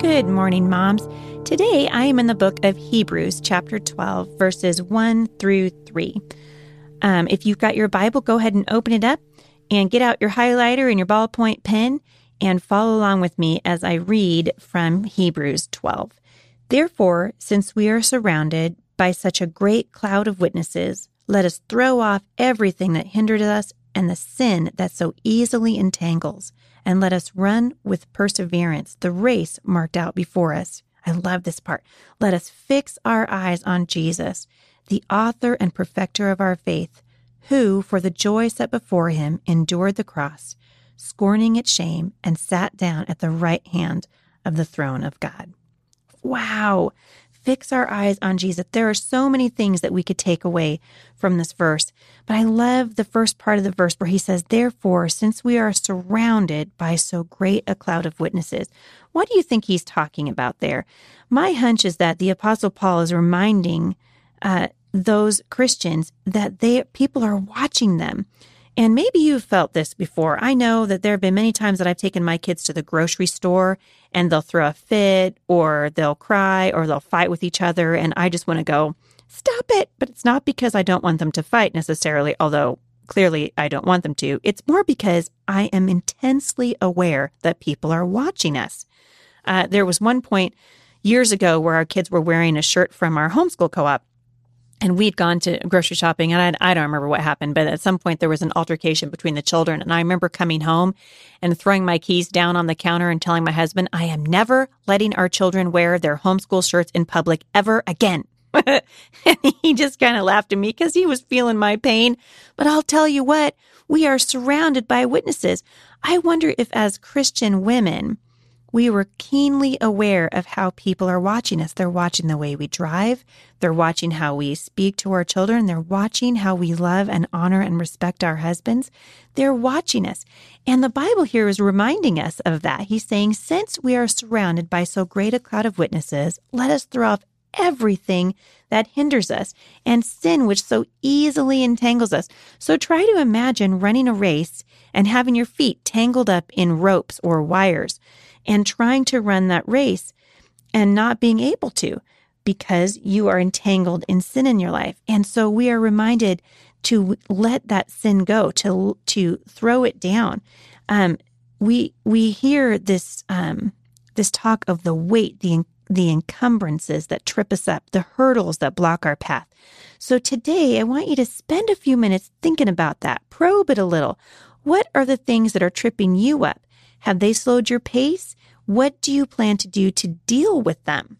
Good morning, moms. Today I am in the book of Hebrews, chapter 12, verses 1 through 3. Um, if you've got your Bible, go ahead and open it up and get out your highlighter and your ballpoint pen and follow along with me as I read from Hebrews 12. Therefore, since we are surrounded by such a great cloud of witnesses, let us throw off everything that hinders us and the sin that so easily entangles and let us run with perseverance the race marked out before us. I love this part. Let us fix our eyes on Jesus, the author and perfecter of our faith, who, for the joy set before him, endured the cross, scorning its shame, and sat down at the right hand of the throne of God. Wow fix our eyes on Jesus. There are so many things that we could take away from this verse, but I love the first part of the verse where he says, Therefore, since we are surrounded by so great a cloud of witnesses, what do you think he's talking about there? My hunch is that the Apostle Paul is reminding uh, those Christians that they people are watching them. And maybe you've felt this before. I know that there have been many times that I've taken my kids to the grocery store and they'll throw a fit or they'll cry or they'll fight with each other. And I just want to go, stop it. But it's not because I don't want them to fight necessarily, although clearly I don't want them to. It's more because I am intensely aware that people are watching us. Uh, there was one point years ago where our kids were wearing a shirt from our homeschool co op and we'd gone to grocery shopping and I, I, don't remember what happened but at some point there was an altercation between the children and i remember coming home and throwing my keys down on the counter and telling my husband i am never letting our children wear their homeschool shirts in public ever again. And he just kind of laughed at me because he was feeling my pain. But i'll tell you what we are surrounded by witnesses. I wonder if as christian women we were keenly aware of how people are watching us. They're watching the way we drive. They're watching how we speak to our children. They're watching how we love and honor and respect our husbands. They're watching us. And the Bible here is reminding us of that. He's saying, since we are surrounded by so great a cloud of witnesses, let us throw off everything that hinders us and sin which so easily entangles us. So try to imagine running a race and having your feet tangled up in ropes or wires and trying to run that race and not being able to because you are entangled in sin in your life. And so we are reminded to let that sin go, to to throw it down. Um, we we hear this um, this talk of the weight, the the encumbrances that trip us up, the hurdles that block our path. So today, I want you to spend a few minutes thinking about that. Probe it a little. What are the things that are tripping you up? Have they slowed your pace? What do you plan to do to deal with them?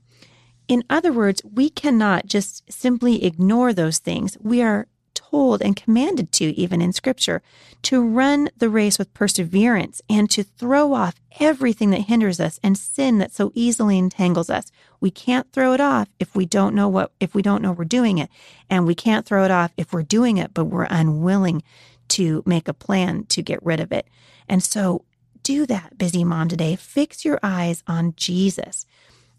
In other words, we cannot just simply ignore those things. We are told and commanded to, even in scripture, to run the race with perseverance and to throw off everything that hinders us and sin that so easily entangles us. We can't throw it off if we don't know what, if we don't know we're doing it. And we can't throw it off if we're doing it, but we're unwilling to make a plan to get rid of it. And so do that, busy mom today. Fix your eyes on Jesus.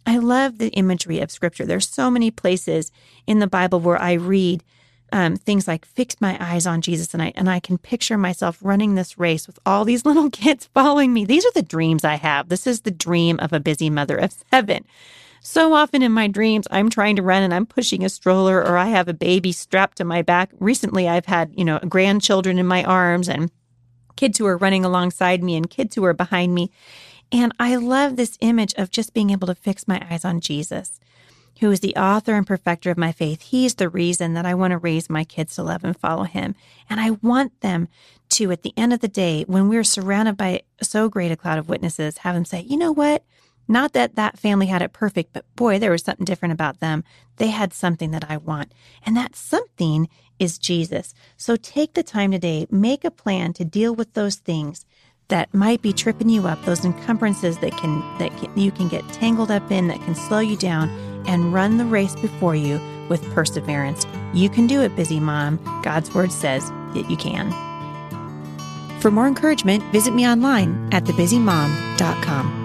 I love the imagery of scripture. There's so many places in the Bible where I read um, things like "fix my eyes on Jesus," and I and I can picture myself running this race with all these little kids following me. These are the dreams I have. This is the dream of a busy mother of seven. So often in my dreams, I'm trying to run and I'm pushing a stroller, or I have a baby strapped to my back. Recently, I've had you know grandchildren in my arms and kids who are running alongside me and kids who are behind me. And I love this image of just being able to fix my eyes on Jesus, who is the author and perfecter of my faith. He's the reason that I want to raise my kids to love and follow him. And I want them to, at the end of the day, when we're surrounded by so great a cloud of witnesses, have them say, you know what? Not that that family had it perfect, but boy, there was something different about them. They had something that I want. And that something is Jesus. So take the time today, make a plan to deal with those things that might be tripping you up, those encumbrances that can that can, you can get tangled up in that can slow you down and run the race before you with perseverance. You can do it, busy mom. God's word says that you can. For more encouragement, visit me online at thebusymom.com.